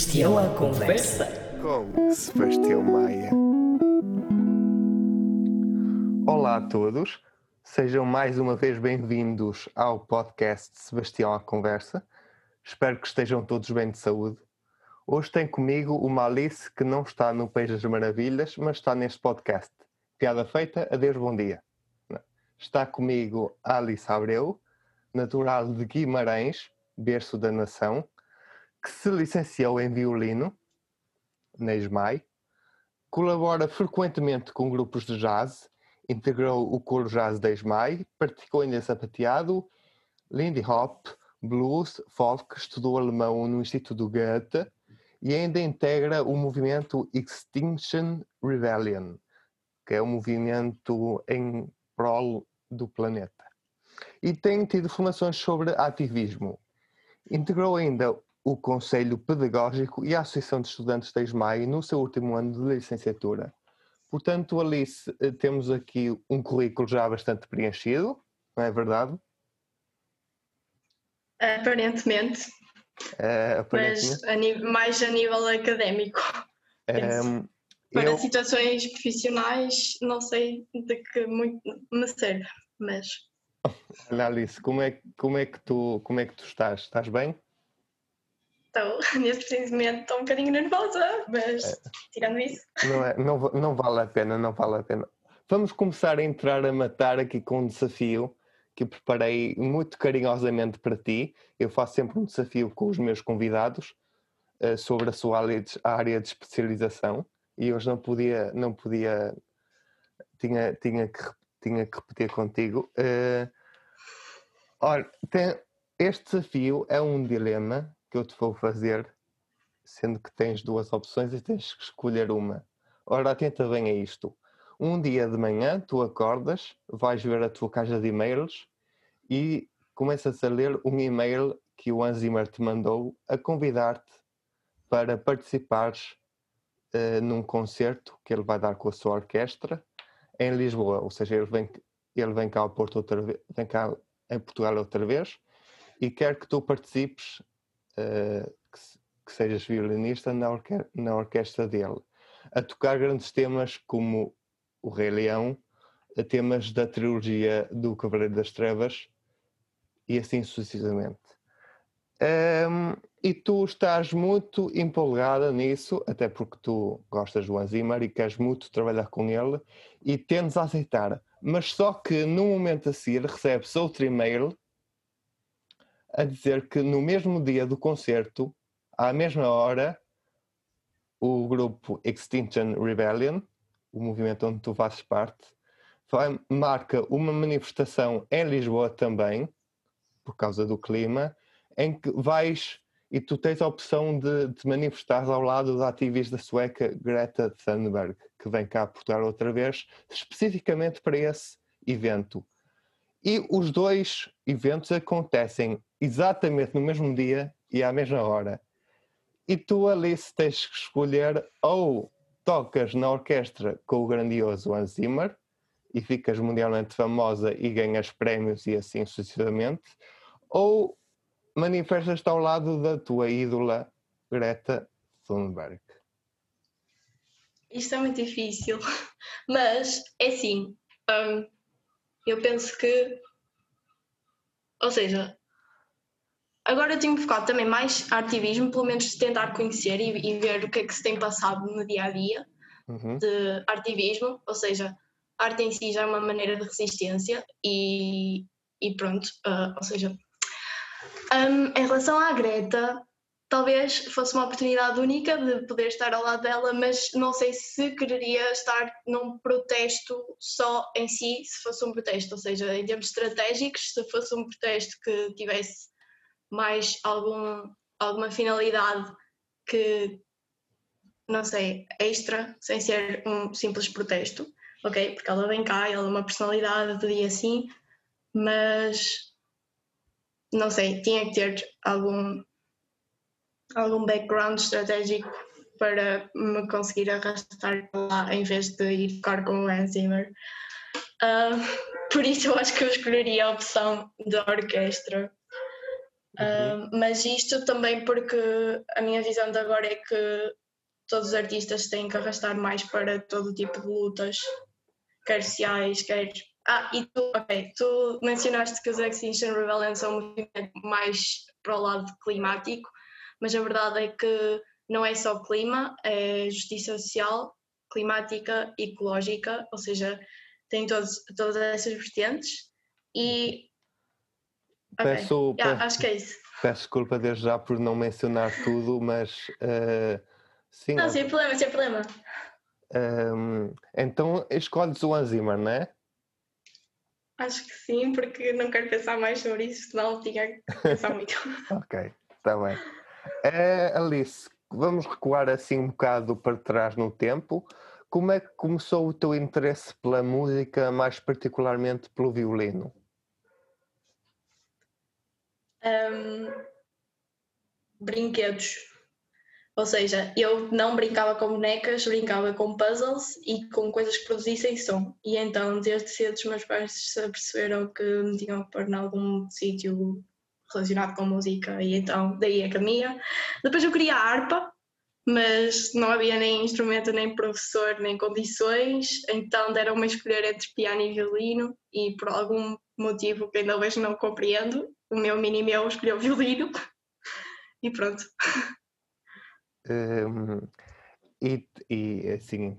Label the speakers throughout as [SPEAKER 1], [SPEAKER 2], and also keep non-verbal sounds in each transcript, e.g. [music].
[SPEAKER 1] Sebastião à conversa.
[SPEAKER 2] Com Sebastião Maia. Olá a todos, sejam mais uma vez bem-vindos ao podcast Sebastião à Conversa. Espero que estejam todos bem de saúde. Hoje tem comigo uma Alice que não está no País das Maravilhas, mas está neste podcast. Piada feita, adeus, bom dia. Está comigo Alice Abreu, natural de Guimarães, berço da nação, que se licenciou em violino na ESMAI, colabora frequentemente com grupos de jazz, integrou o coro jazz da ESMAI, praticou ainda sapateado, lindy hop, blues, folk, estudou alemão no Instituto Goethe e ainda integra o movimento Extinction Rebellion, que é um movimento em prol do planeta. E tem tido formações sobre ativismo. Integrou ainda o Conselho Pedagógico e a Associação de Estudantes da ESMAI no seu último ano de licenciatura. Portanto, Alice, eh, temos aqui um currículo já bastante preenchido, não é verdade?
[SPEAKER 3] Aparentemente.
[SPEAKER 2] É,
[SPEAKER 3] aparentemente. Mas a mais a nível académico. Um, Para eu... situações profissionais, não sei de que muito me serve, mas.
[SPEAKER 2] Olha, Alice, como é, como, é que tu, como é que tu estás? Estás bem?
[SPEAKER 3] Estou, [laughs] neste preciso momento, estou um bocadinho nervosa, mas é. tirando isso.
[SPEAKER 2] Não, é, não, não vale a pena, não vale a pena. Vamos começar a entrar a matar aqui com um desafio que preparei muito carinhosamente para ti. Eu faço sempre um desafio com os meus convidados uh, sobre a sua área de especialização e hoje não podia, não podia, tinha, tinha, que, tinha que repetir contigo. Uh, olha, tem, este desafio é um dilema que eu te vou fazer, sendo que tens duas opções e tens que escolher uma. Ora, atenta bem a isto. Um dia de manhã tu acordas, vais ver a tua caixa de e-mails e começas a ler um e-mail que o Anzimer te mandou a convidar-te para participares uh, num concerto que ele vai dar com a sua orquestra em Lisboa. Ou seja, ele vem, ele vem cá ao Porto outra vez, vem cá em Portugal outra vez e quer que tu participes uh, que, que, sejas violinista na, orque na orquestra dele, a tocar grandes temas como o Rei Leão, temas da trilogia do Cavaleiro das Trevas e assim sucessivamente. Um, e tu estás muito empolgada nisso, até porque tu gostas do Anzimar e queres muito trabalhar com ele e tendes a aceitar. Mas só que no momento a seguir recebes outro e-mail a dizer que no mesmo dia do concerto, à mesma hora, o grupo Extinction Rebellion, o movimento onde tu fazes parte, vai, marca uma manifestação em Lisboa também, por causa do clima, em que vais e tu tens a opção de te manifestar ao lado da ativista sueca Greta Thunberg, que vem cá a Portugal outra vez, especificamente para esse evento. E os dois eventos acontecem exatamente no mesmo dia e à mesma hora. E tu, Alice, tens que escolher ou tocas na orquestra com o grandioso Hans Zimmer e ficas mundialmente famosa e ganhas prémios e assim sucessivamente, ou manifestas-te ao lado da tua ídola Greta Thunberg.
[SPEAKER 3] Isto é muito difícil, [laughs] mas é assim. Um, eu penso que, ou seja, agora eu tenho focado também mais ativismo, pelo menos tentar conhecer e, e, ver o que é que se tem passado no dia a dia uhum. de ativismo, ou seja, a arte em si já é uma maneira de resistência e, e pronto, uh, ou seja, um, em relação à Greta, talvez fosse uma oportunidade única de poder estar ao lado dela, mas não sei se quereria estar num protesto só em si, se fosse um protesto, ou seja, em termos estratégicos, se fosse um protesto que tivesse mais algum, alguma finalidade que, não sei, extra, sem ser um simples protesto, ok? Porque ela vem cá, ela é uma personalidade, tudo e assim, mas não sei, tinha que ter algum algum background estratégico para me conseguir arrastar lá em vez de ir ficar com o Hans Zimmer. Uh, [laughs] por isso eu acho que eu escolheria a opção da orquestra. Uhum. Uh, mas isto também porque a minha visão de agora é que todos os artistas têm que arrastar mais para todo tipo de lutas, quer sociais, quer. Ah, e tu, ok, tu mencionaste que os Extinction Rebellion são um movimento mais para o lado climático, mas a verdade é que não é só clima, é justiça social, climática ecológica, ou seja, tem todos, todas essas vertentes e
[SPEAKER 2] Peço,
[SPEAKER 3] okay. yeah, acho que é isso.
[SPEAKER 2] Peço desculpa desde já por não mencionar tudo, mas uh, sim.
[SPEAKER 3] Não, sem problema, sem problema.
[SPEAKER 2] Um, então escolhes o Anzimer, não é?
[SPEAKER 3] Acho que sim, porque não quero pensar mais sobre isso, senão tinha que pensar muito. [laughs]
[SPEAKER 2] ok, está bem. Uh, Alice, vamos recuar assim um bocado para trás no tempo. Como é que começou o teu interesse pela música, mais particularmente pelo violino?
[SPEAKER 3] Um, brinquedos. Ou seja, eu não brincava com bonecas, brincava com puzzles e com coisas que produzissem som. E então, desde cedo, os meus pais se perceberam que me tinham que pôr em algum sítio relacionado com música, e então daí é que a minha. Depois eu queria a harpa, mas não havia nem instrumento, nem professor, nem condições, então deram-me a escolher entre piano e violino, e por algum motivo que ainda hoje não compreendo, o meu mini meu escolheu violino e pronto.
[SPEAKER 2] Um, e, e assim,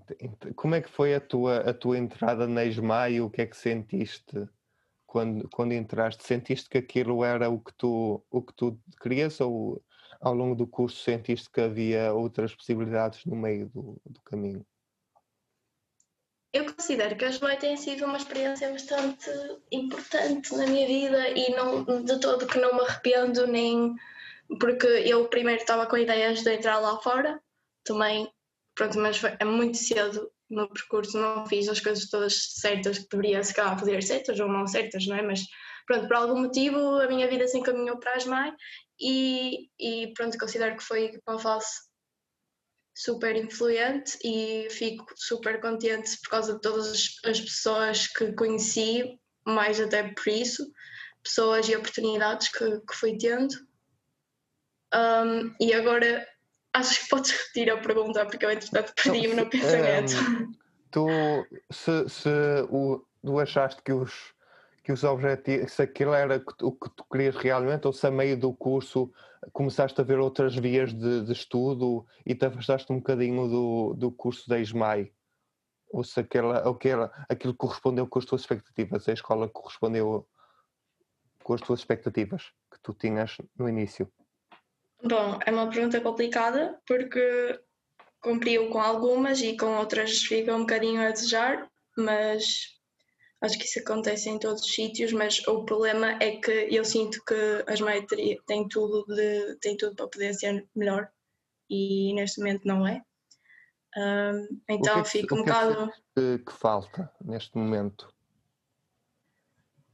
[SPEAKER 2] como é que foi a tua, a tua entrada na ESMAI e o que é que sentiste quando, quando entraste? Sentiste que aquilo era o que tu, o que tu querias ou ao longo do curso sentiste que havia outras possibilidades no meio do, do caminho?
[SPEAKER 3] Eu considero que a ESMAI tem sido uma experiência bastante importante na minha vida e não, de todo que não me arrependo, nem porque eu primeiro estava com ideias de entrar lá fora, também, pronto, mas é muito cedo no percurso, não fiz as coisas todas certas que deveria se calhar fazer certas ou não certas, não é? Mas pronto, por algum motivo a minha vida se encaminhou para a ESMAI e, e pronto, considero que foi uma fase super influente e fico super contente por causa de todas as pessoas que conheci, mais até por isso, pessoas e oportunidades que, que fui tendo. Um, e agora acho que podes repetir a pergunta, porque eu entretanto perdi-me no pensamento. Um,
[SPEAKER 2] tu, se, se o, tu achaste que os que os objetivos, se aquilo era o que tu querias realmente, ou se a meio do curso começaste a ver outras vias de, de estudo e te afastaste um bocadinho do, do curso da ISMAI, ou se aquela, aquela, aquilo correspondeu com as tuas expectativas, a escola correspondeu com as tuas expectativas que tu tinhas no início?
[SPEAKER 3] Bom, é uma pergunta complicada porque cumpriu com algumas e com outras fica um bocadinho a desejar, mas Acho que isso acontece em todos os sítios, mas o problema é que eu sinto que as mães têm tudo, de, têm tudo para poder ser melhor e neste momento não é. Um, então
[SPEAKER 2] é que,
[SPEAKER 3] fico um
[SPEAKER 2] é
[SPEAKER 3] bocado.
[SPEAKER 2] Que, que, falta neste momento?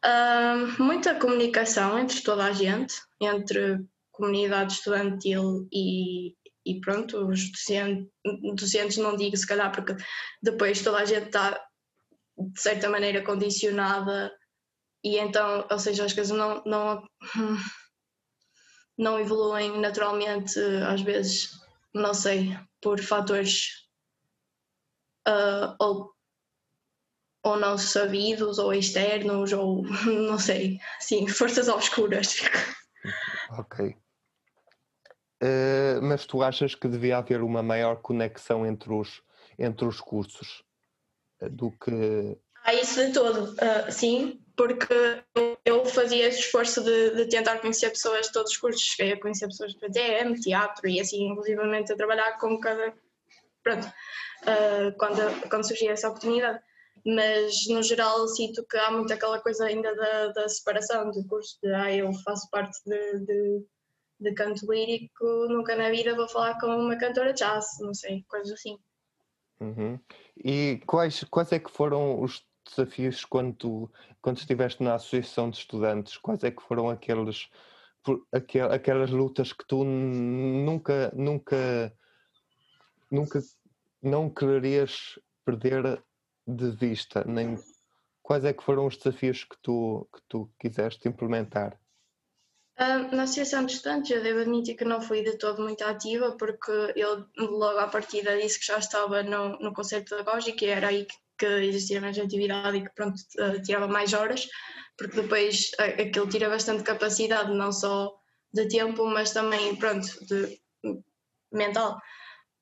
[SPEAKER 3] Um, muita comunicação entre toda a gente, entre comunidade estudantil e, e pronto, os docentes, docentes não digo se calhar porque depois toda a gente está de certa maneira condicionada e então, ou seja, as coisas não, não, [laughs] não evoluem naturalmente, às vezes, não sei, por fatores uh, ou, ou não sabidos, ou externos, ou [laughs] não sei, sim, forças obscuras.
[SPEAKER 2] Ok. Uh, mas tu achas que devia haver uma maior conexão entre os, entre os cursos? Do que.
[SPEAKER 3] Ah, isso de todo, uh, sim, porque eu fazia esse esforço de, de, tentar conhecer pessoas de todos os cursos, cheguei a conhecer pessoas de PTM, teatro e assim, inclusivamente a trabalhar com cada. Pronto, uh, quando, quando surgia essa oportunidade. Mas no geral sinto que há muito aquela coisa ainda da, da separação do curso, de ah, eu faço parte de, de, de canto lírico, nunca na vida vou falar com uma cantora de jazz, não sei, coisas assim.
[SPEAKER 2] Uhum. E quais, quais é que foram os desafios quando, tu, quando estiveste na associação de estudantes? Quais é que foram aqueles, aquel, aquelas lutas que tu nunca, nunca, nunca não quererias perder de vista? Nem, quais é que foram os desafios que tu, que tu quiseste implementar?
[SPEAKER 3] Uh, na Associação de Estudantes, eu devo admitir que não fui de todo muito ativa, porque eu logo à partida disse que já estava no, no conselho pedagógico e era aí que, que existia mais atividade e que pronto, uh, tirava mais horas, porque depois uh, aquilo tira bastante capacidade, não só de tempo, mas também pronto, de mental.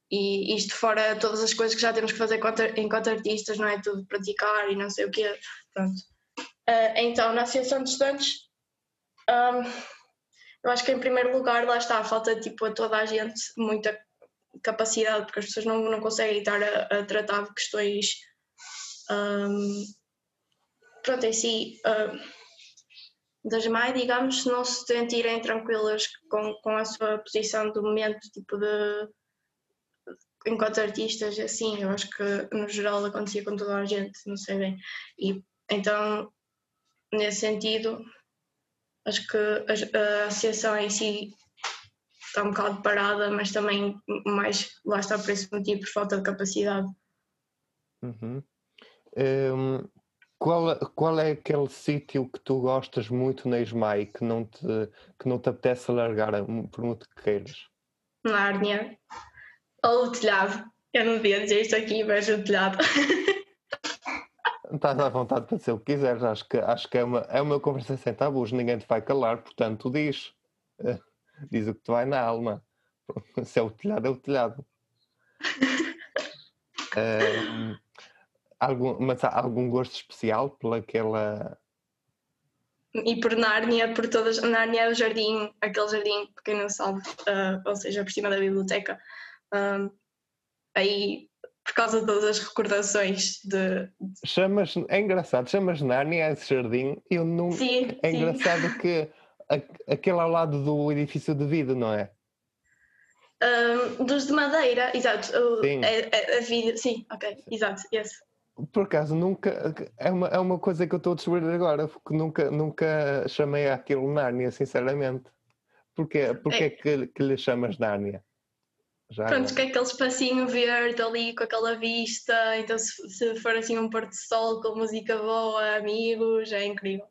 [SPEAKER 3] E isto fora todas as coisas que já temos que fazer enquanto, artistas, não é? Tudo praticar e não sei o quê. Pronto. Uh, então, na Associação de Estudantes, um, eu acho que em primeiro lugar lá está, falta tipo a toda a gente muita capacidade, porque as pessoas não, não conseguem estar a, a tratar questões um, pronto, em si uh, das mais, digamos, se não se sentirem tranquilas com, com a sua posição do momento, tipo de enquanto artistas, assim, eu acho que no geral acontecia com toda a gente, não sei bem. E então, nesse sentido, acho que a, a associação em si está um bocado parada, mas também mais lá está por esse motivo, por falta de capacidade.
[SPEAKER 2] Uhum. Um, qual, qual é aquele sítio que tu gostas muito na Ismael que não te, que não te apetece largar por muito que queiras?
[SPEAKER 3] Nárnia. Ou o telhado. Eu não devia dizer isto aqui, mas o telhado. [laughs]
[SPEAKER 2] Estás à vontade para dizer o que quiseres. Acho que, acho que é, uma, é uma conversa sem tabus. Ninguém te vai calar, portanto, diz. [laughs] Diz o que te vai na alma. [laughs] Se é o telhado, é o telhado. [laughs] um, algum, mas há algum gosto especial pelaquela.
[SPEAKER 3] E por Nárnia, por todas. Nárnia é o jardim, aquele jardim, para quem não sabe, uh, ou seja, por cima da biblioteca. Um, aí, por causa de todas as recordações de.
[SPEAKER 2] Chamas, é engraçado, chamas Nárnia a esse jardim. Eu não.
[SPEAKER 3] Sim,
[SPEAKER 2] é
[SPEAKER 3] sim.
[SPEAKER 2] engraçado que a, aquele ao lado do edifício de vida, não é?
[SPEAKER 3] Um, dos de madeira, exato.
[SPEAKER 2] Sim.
[SPEAKER 3] é, é, a vida, sim, ok, exato, esse.
[SPEAKER 2] Por acaso, nunca. É uma, é uma coisa que eu estou a descobrir agora, porque nunca, nunca chamei aquilo Nárnia, sinceramente. Porquê, porquê
[SPEAKER 3] É.
[SPEAKER 2] que, que lhe chamas Nárnia? Já
[SPEAKER 3] Pronto, que é aquele espacinho verde ali com aquela vista, então se, se for assim um pôr de sol com música boa, amigos, é incrível.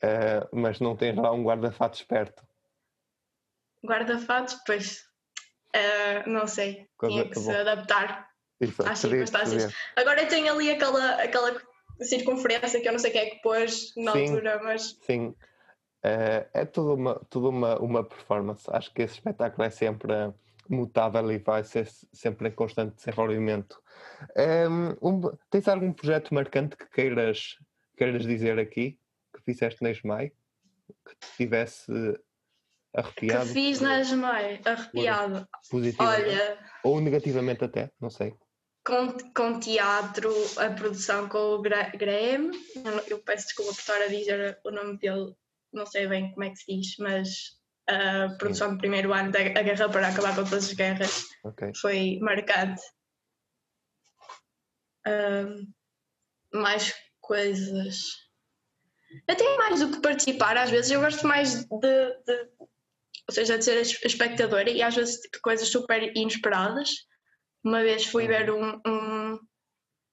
[SPEAKER 2] Eh, mas não tens lá um guarda-fatos perto.
[SPEAKER 3] Guarda-fatos, pois, eh, não sei,
[SPEAKER 2] Coisa
[SPEAKER 3] tinha que se
[SPEAKER 2] bom.
[SPEAKER 3] adaptar
[SPEAKER 2] Isso,
[SPEAKER 3] às circunstâncias. Agora eu tenho ali aquela, aquela circunferência que eu não sei quem é que pôs na
[SPEAKER 2] Sim.
[SPEAKER 3] altura, mas
[SPEAKER 2] Sim. Eh, é tudo, uma, tudo uma, uma performance. Acho que esse espetáculo é sempre mutável e vai ser sempre em constante desenvolvimento. Em, um- tens algum projeto marcante que queiras, queiras dizer aqui? Que fizeste na Esmai? Que te tivesse
[SPEAKER 3] que
[SPEAKER 2] arrepiado?
[SPEAKER 3] fiz na Jamai, arrepiado.
[SPEAKER 2] Positivamente?
[SPEAKER 3] Olha,
[SPEAKER 2] Ou negativamente até, não sei.
[SPEAKER 3] com, com teatro, a produção com o Gra Graham, eu, eu peço desculpa por estar a dizer o nome dele, não sei bem como é que se diz, mas a produção do primeiro ano da Guerra para Acabar com Todas as Guerras
[SPEAKER 2] Ok.
[SPEAKER 3] foi marcante. Ahm, mais coisas. Tenho mais do que participar, às vezes eu gosto mais de, de- ou seja, de ser es- espectadora e às vezes de coisas super inesperadas. Uma vez fui ver um- um-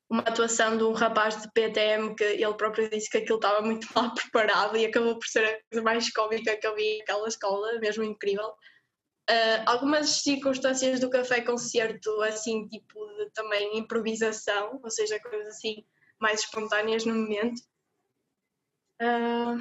[SPEAKER 3] uma atuação de um rapaz de PTM que ele próprio disse que aquilo estava muito [laughs] mal preparado e acabou por ser a coisa mais cómica que eu vi naquela escola, mesmo incrível. Ah, algumas circunstâncias do café concerto, assim, tipo de também improvisação, ou seja, coisas assim mais espontâneas no momento. Ah,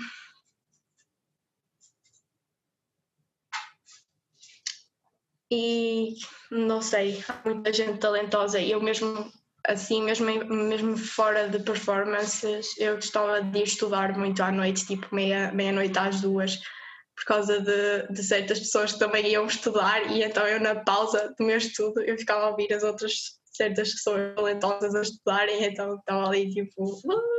[SPEAKER 3] e não sei, há muita gente talentosa e eu mesmo assim, mesmo, mesmo fora de performances, eu gostava de estudar muito à noite, tipo meia- meia-noite às duas, por causa de, de certas pessoas que também iam estudar e então eu na pausa do meu estudo eu ficava a ouvir as outras certas pessoas talentosas a estudarem, então estava ali tipo "Uh!"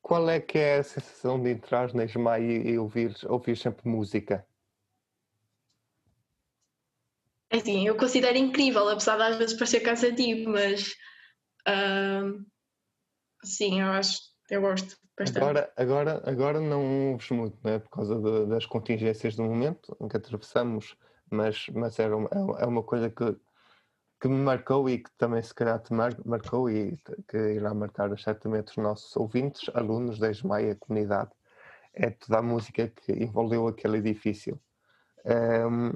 [SPEAKER 2] Qual é que é a sensação de entrar na Esmai e, e ouvir, ouvir sempre música?
[SPEAKER 3] É assim, eu considero incrível, apesar de às vezes parecer cansativo, mas ahm, sim, eu acho, eu gosto bastante.
[SPEAKER 2] Agora, agora, agora não ouves muito, não é? Por causa de- das contingências do momento em que atravessamos, mas, mas era uma, é uma coisa que, que me marcou e que também se calhar te mar- marcou e que irá marcar certamente os nossos ouvintes, alunos da ESMAI, a comunidade, é toda a música que envolveu aquele edifício. Um,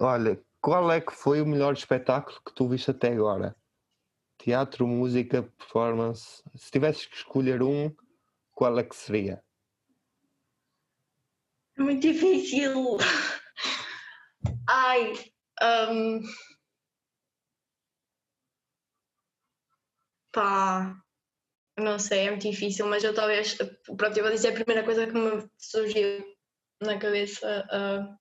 [SPEAKER 2] olha, qual é que foi o melhor espetáculo que tu viste até agora? Teatro, música, performance. Se tivesses que escolher um, qual é que seria?
[SPEAKER 3] É muito difícil. Ai, um... pá, não sei, é muito difícil, mas eu talvez, pronto, eu vou dizer a primeira coisa que me surgiu na cabeça, uh,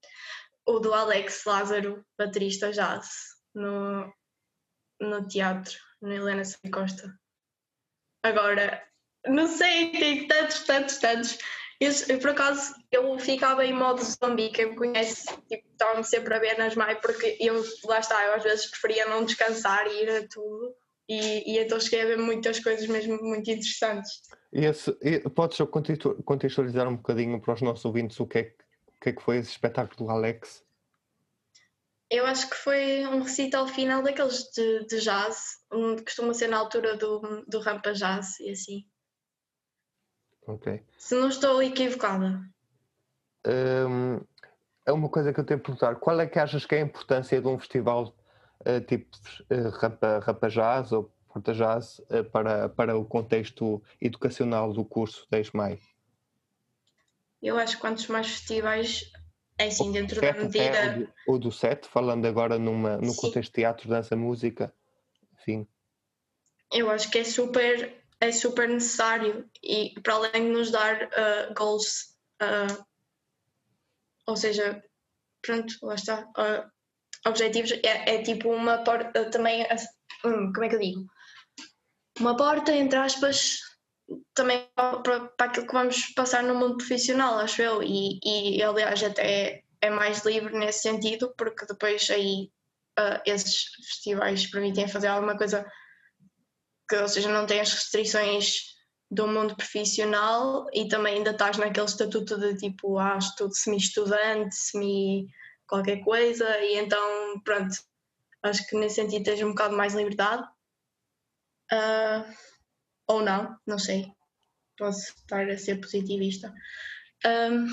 [SPEAKER 3] o do Alex Lázaro, baterista jazz, no, no teatro, no Helena. Costa. Agora, não sei, tem tantos, tantos, tantos. Eu, por acaso, eu ficava em modo zombie, quem me conhece, tipo, estava-me sempre a ver nas mai, porque eu, lá está, eu às vezes preferia não descansar e ir a tudo, e, e então cheguei a ver muitas coisas mesmo muito interessantes.
[SPEAKER 2] Esse, podes contextualizar um bocadinho para os nossos ouvintes o que é que, que, é que foi esse espetáculo do Alex?
[SPEAKER 3] Eu acho que foi um recital final daqueles de, de jazz, um, costuma ser na altura do, do Rampa Jazz e assim.
[SPEAKER 2] Ok.
[SPEAKER 3] Se não estou equivocada.
[SPEAKER 2] Um, é uma coisa que eu tenho a perguntar. Qual é que achas que é a importância de um festival uh, tipo uh, Rampa, Rampa Jazz ou Porta Jazz uh, para, para o contexto educacional do curso 10 Maio?
[SPEAKER 3] Eu acho que quantos mais festivais, é assim, dentro da medida.
[SPEAKER 2] É, ou, do, set, falando agora numa, no Sim. contexto de teatro, dança, música, enfim.
[SPEAKER 3] Eu acho que é super é super necessário e para além de nos dar uh, goals, uh, ou seja, pronto, lá está, uh, objetivos, é, é, tipo uma porta também, hum, como é que eu digo? Uma porta, entre aspas, também para, para aquilo que vamos passar no mundo profissional, acho eu, e, e aliás até é mais livre nesse sentido, porque depois aí esses festivais permitem fazer alguma coisa que, ou seja, não tem as restrições do mundo profissional e também ainda estás naquele estatuto de tipo, ah, estou semi-estudante, semi qualquer coisa, e então, pronto, acho que nesse sentido tens um bocado mais liberdade. Uh, ou não, não sei. Posso estar a ser positivista. Um,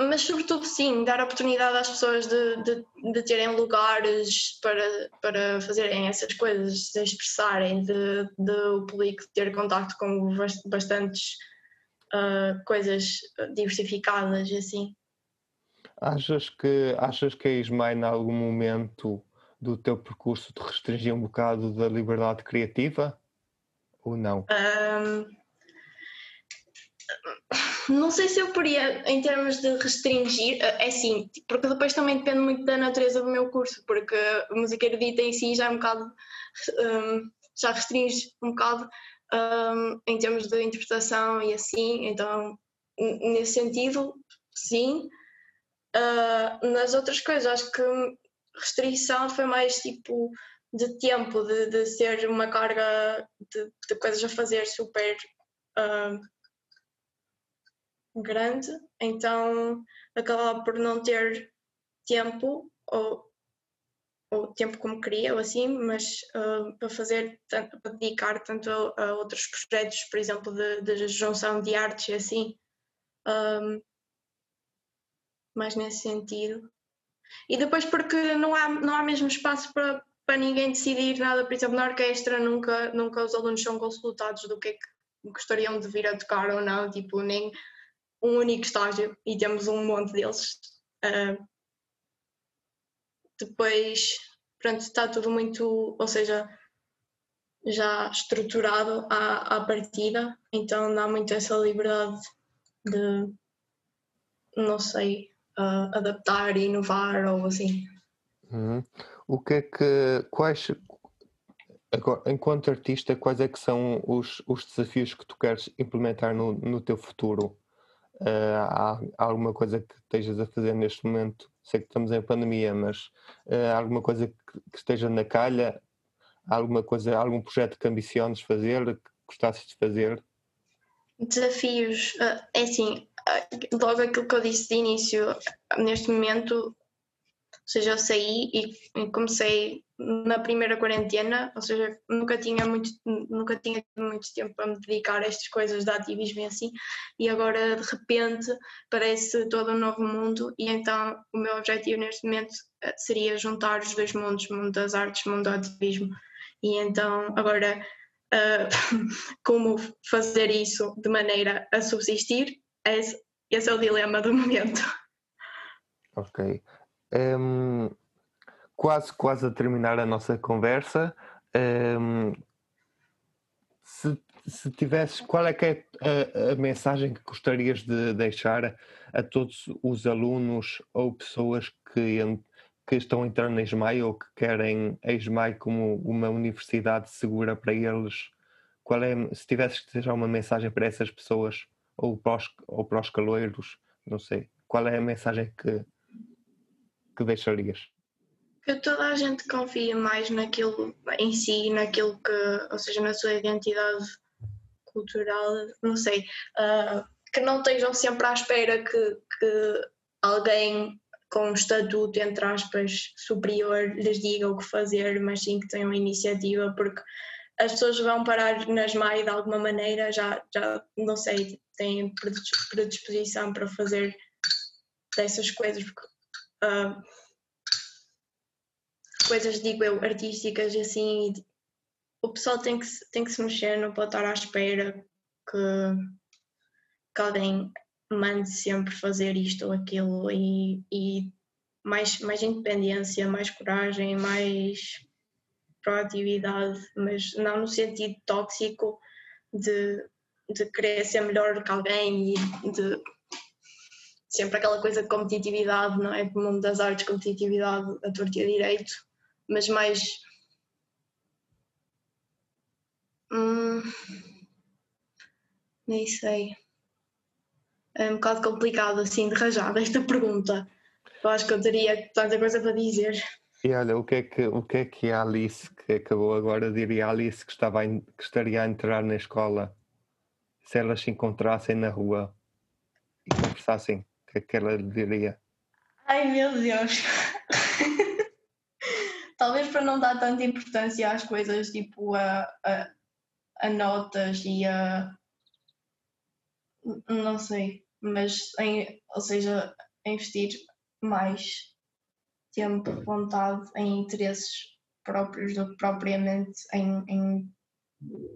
[SPEAKER 3] mas sobretudo sim, dar oportunidade às pessoas de, de, de, terem lugares para, para fazerem essas coisas, de expressarem, de, de o público ter contato com bastantes uh, coisas diversificadas assim.
[SPEAKER 2] Achas que, achas que a Ismael em algum momento do teu percurso te restringiu um bocado da liberdade criativa ou não?
[SPEAKER 3] Um, não sei se eu poderia, em termos de restringir, eh, é sim, porque depois também depende muito da natureza do meu curso, porque a música erudita em si já é um bocado, um, já restringe um bocado um, em termos de interpretação e assim, então nesse sentido, sim. Uh, nas outras coisas, acho que restrição foi mais tipo de tempo, de, de ser uma carga de, de coisas a fazer super. Uh, grande, então acabava por não ter tempo ou, ou tempo como queria ou assim, mas uh, para fazer, tanto, para dedicar tanto a, a, outros projetos, por exemplo, de, de junção de artes e assim, um, ah, mais nesse sentido. E depois porque não há, não há mesmo espaço para, para ninguém decidir nada, por exemplo, na orquestra nunca, nunca os alunos são consultados do que é que gostariam de vir a tocar ou não, tipo, nem um único estágio. E temos um monte deles. Uh, depois, pronto, está tudo muito, ou seja, já estruturado à, à partida, então dá muito essa liberdade de, não sei, uh, adaptar e inovar ou assim.
[SPEAKER 2] Uhum. O que é que, quais, agora, enquanto artista, quais é que são os, os desafios que tu queres implementar no, no teu futuro? Uh, há, há, alguma coisa que estejas a fazer neste momento? Sei que estamos em pandemia, mas uh, alguma coisa que, que, esteja na calha? Há alguma coisa, algum projeto que ambiciones fazer, que gostasses de fazer?
[SPEAKER 3] Desafios, uh, é assim, logo aquilo que eu disse de início, neste momento Ou seja, eu saí e comecei na primeira quarentena, ou seja, nunca tinha muito, nunca tinha muito tempo para me dedicar a estas coisas de ativismo e assim, e agora de repente parece todo um novo mundo e então o meu objetivo neste momento eh, seria juntar os dois mundos, mundo das artes, mundo do ativismo. E então agora uh, [laughs] como fazer isso de maneira a subsistir, esse, esse é o dilema do momento.
[SPEAKER 2] Ok. Um, quase, quase a terminar a nossa conversa. Um, se, se tivesses, qual é que é a, a, mensagem que gostarias de deixar a todos os alunos ou pessoas que, que estão entrando na ESMAI ou que querem a ESMAI como uma universidade segura para eles? Qual é, se tivesses que deixar uma mensagem para essas pessoas ou para os, ou para os caloeiros, não sei, qual é a mensagem que, que deixarias?
[SPEAKER 3] Que toda a gente confia mais naquilo em si, naquilo que, ou seja, na sua identidade cultural, não sei, uh, que não estejam sempre à espera que, que alguém com um estatuto, entre aspas, superior lhes diga o que fazer, mas sim que tenham iniciativa, porque as pessoas vão parar nas MAI de alguma maneira, já, já não sei, têm predisposição para fazer dessas coisas, porque uh, coisas, digo eu, artísticas e assim, o pessoal tem que, tem que se mexer, não pode estar à espera que, que alguém mande sempre fazer isto ou aquilo e, e mais, mais independência, mais coragem, mais proatividade, mas não no sentido tóxico de, de querer ser melhor que alguém e de sempre aquela coisa de competitividade, não é? No mundo das artes, competitividade a torta e a direito, mas mais. Hum, nem sei. É um bocado complicado assim de rajar esta pergunta. Eu acho que eu teria tanta coisa para dizer.
[SPEAKER 2] E olha, o que é que, o que, é que a Alice, que acabou agora, diria a Alice que, estava que estaria a entrar na escola se elas se encontrassem na rua e conversassem? O que é que ela lhe diria?
[SPEAKER 3] Ai meu Deus! [laughs] Talvez para não dar tanta importância às coisas tipo a, a, a notas e a. Não sei, mas em, ou seja, investir mais tempo, vontade em interesses próprios do que propriamente em, em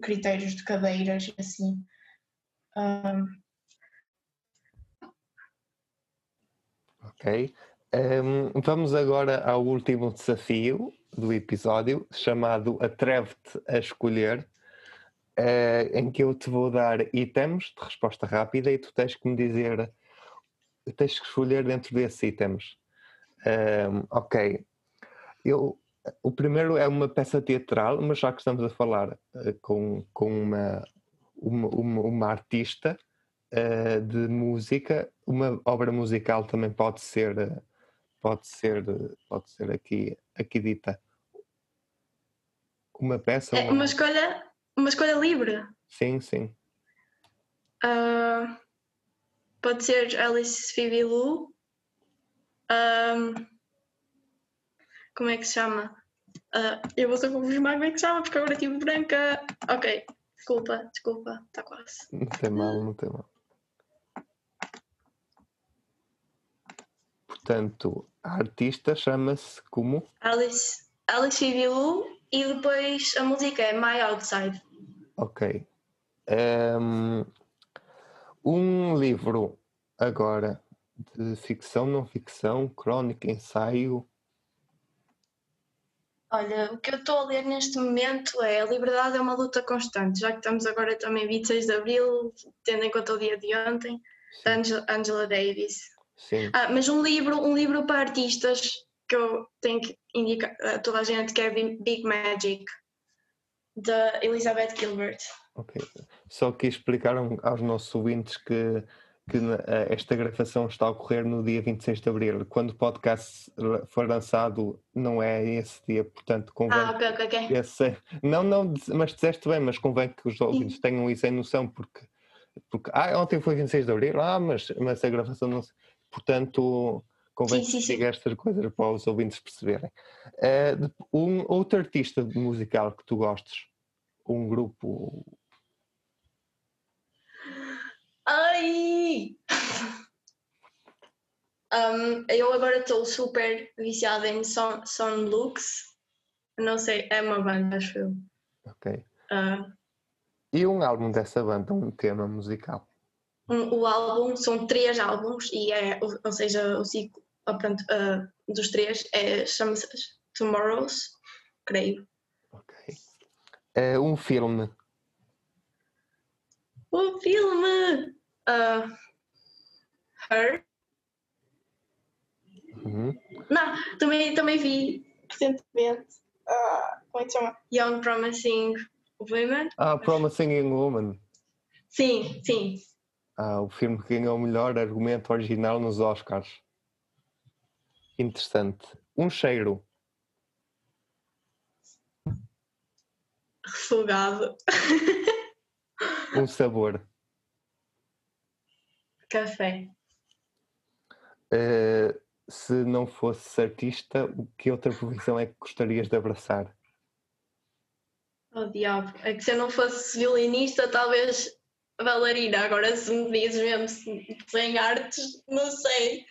[SPEAKER 3] critérios de cadeiras assim. Um...
[SPEAKER 2] Ok. Um, vamos agora ao último desafio do episódio, chamado Atreve-te a Escolher, uh, em que eu te vou dar itens de resposta rápida e tu tens que me dizer, tens que escolher dentro desses itens um, ok. Eu, o primeiro é uma peça teatral, mas já que estamos a falar uh, com, com uma, uma, uma, uma artista uh, de música, uma obra musical também pode ser, pode ser, pode ser aqui, aqui dita. Uma peça.
[SPEAKER 3] É uma escolha, uma escolha livre.
[SPEAKER 2] Sim, sim.
[SPEAKER 3] Uh, pode ser Alice Phoebe Lou um, como é que se chama? Uh, eu vou só confirmar como é que se chama, porque agora tive branca. Ok, desculpa, desculpa, está quase.
[SPEAKER 2] Não tem mal, não tem mal. Portanto, a artista chama-se como?
[SPEAKER 3] Alice, Alice Fivilu e depois a música é My Outside.
[SPEAKER 2] Ok. Um, um livro agora de ficção, não ficção, crónica, ensaio?
[SPEAKER 3] Olha, o que eu estou a ler neste momento é A Liberdade é uma luta constante, já que estamos agora também 26 de Abril, tendo em conta o dia de ontem, Angela, Angela Davis.
[SPEAKER 2] Sim.
[SPEAKER 3] Ah, mas um livro, um livro para artistas que eu tenho que indicar a toda a gente que é Big Magic, da Elizabeth Gilbert.
[SPEAKER 2] Ok. Só que explicaram aos nossos ouvintes que que eh, esta gravação está a ocorrer no dia 26 de abril. Quando o podcast for lançado, não é esse dia, portanto, convém.
[SPEAKER 3] Ah, ok, ok, ok.
[SPEAKER 2] Esse... Não, não, mas disseste bem, mas convém que os ouvintes tenham isso em noção, porque. porque ah, ontem foi 26 de abril, ah, mas, mas a gravação não. Portanto, Convém
[SPEAKER 3] Sim,
[SPEAKER 2] que
[SPEAKER 3] sim.
[SPEAKER 2] diga estas coisas para os ouvintes perceberem. De- um outro artista musical que tu gostes? Um grupo.
[SPEAKER 3] Ai! Um, eu agora estou super viciada em Son, Son Lux. Não sei, é uma banda, acho eu.
[SPEAKER 2] Ok.
[SPEAKER 3] Ah,
[SPEAKER 2] E um álbum dessa banda, um tema musical.
[SPEAKER 3] um- o álbum são três álbuns e é, ou seja, o ciclo ah, pronto, ah, dos três é, chama-se Tomorrows, creio.
[SPEAKER 2] Ok. Eh, um filme.
[SPEAKER 3] O filme ah, Her.
[SPEAKER 2] Uhum.
[SPEAKER 3] Não, também, também vi recentemente. ah, como é que chama? Young Promising Women.
[SPEAKER 2] Ah, Promising Young Woman.
[SPEAKER 3] Sim, sim.
[SPEAKER 2] Ah, o filme que ganhou o melhor argumento original nos Oscars. Interessante. Um cheiro.
[SPEAKER 3] Refogado. [laughs]
[SPEAKER 2] Um sabor.
[SPEAKER 3] Café.
[SPEAKER 2] Eh, se não fosses artista, o que outra profissão é que gostarias de abraçar?
[SPEAKER 3] Oh diabo. É que se eu não fosse violinista, talvez bailarina. Agora se me dizes mesmo se- sem artes, não sei.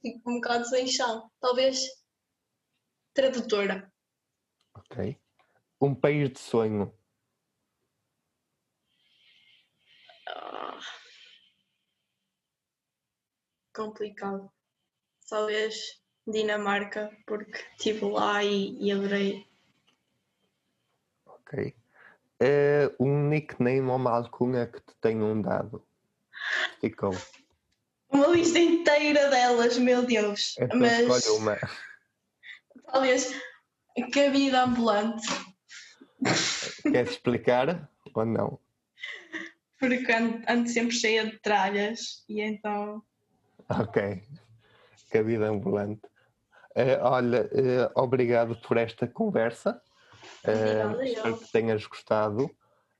[SPEAKER 3] Fico um bocado sem chão. Talvez tradutora.
[SPEAKER 2] Ok. Um país de sonho.
[SPEAKER 3] Ah. Complicado. Talvez Dinamarca, porque estive lá e, e adorei.
[SPEAKER 2] Ok. Eh, um nickname ou uma alcunha que te tenham dado. Ficou.
[SPEAKER 3] Uma lista inteira delas, meu Deus.
[SPEAKER 2] Então
[SPEAKER 3] Mas
[SPEAKER 2] uma.
[SPEAKER 3] talvez cabida ambulante,
[SPEAKER 2] Queres explicar ou não?
[SPEAKER 3] porque ando, ando sempre cheia de tralhas e então.
[SPEAKER 2] Ok. Cabida ambulante. Eh, olha, eh, obrigado por esta conversa. Eh,
[SPEAKER 3] Obrigada, eu.
[SPEAKER 2] espero que tenhas gostado.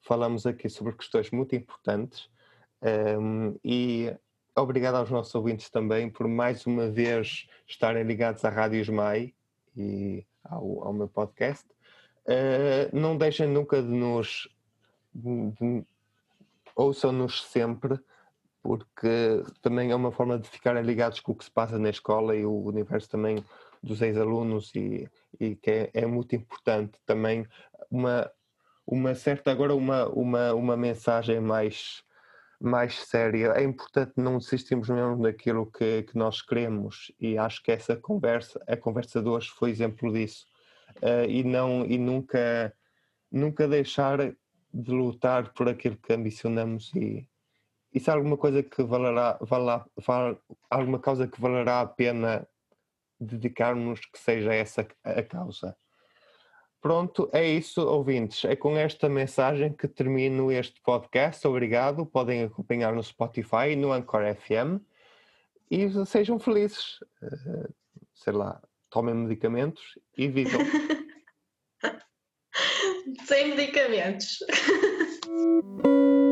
[SPEAKER 2] Falamos aqui sobre questões muito importantes. Ehm, e obrigado aos nossos ouvintes também por mais uma vez estarem ligados à Rádio Esmai e ao, ao meu podcast. Eh, não deixem nunca de nos. ouçam-nos sempre, porque também é uma forma de ficarem ligados com o que se passa na escola e o universo também dos ex-alunos e, e que é, é muito importante também uma, uma certa agora uma, uma, uma mensagem mais mais séria. É importante não desistirmos mesmo daquilo que, que nós queremos e acho que essa conversa, a conversa de hoje foi exemplo disso. Eh, e não e nunca nunca deixar de lutar por aquilo que ambicionamos e isso é alguma coisa que valerá, valerá, val- alguma causa que valerá a pena dedicarmos que seja essa a causa. Pronto, é isso, ouvintes. É com esta mensagem que termino este podcast. Obrigado. Podem acompanhar no Spotify no Anchor FM. E sejam felizes. Eh, sei lá, tomem medicamentos e vivam. [laughs]
[SPEAKER 3] Sem medicamentos. [laughs]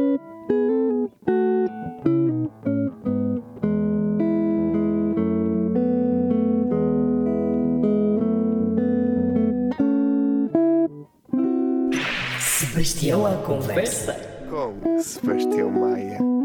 [SPEAKER 1] Sebastião à conversa.
[SPEAKER 2] com Sebastião Maia.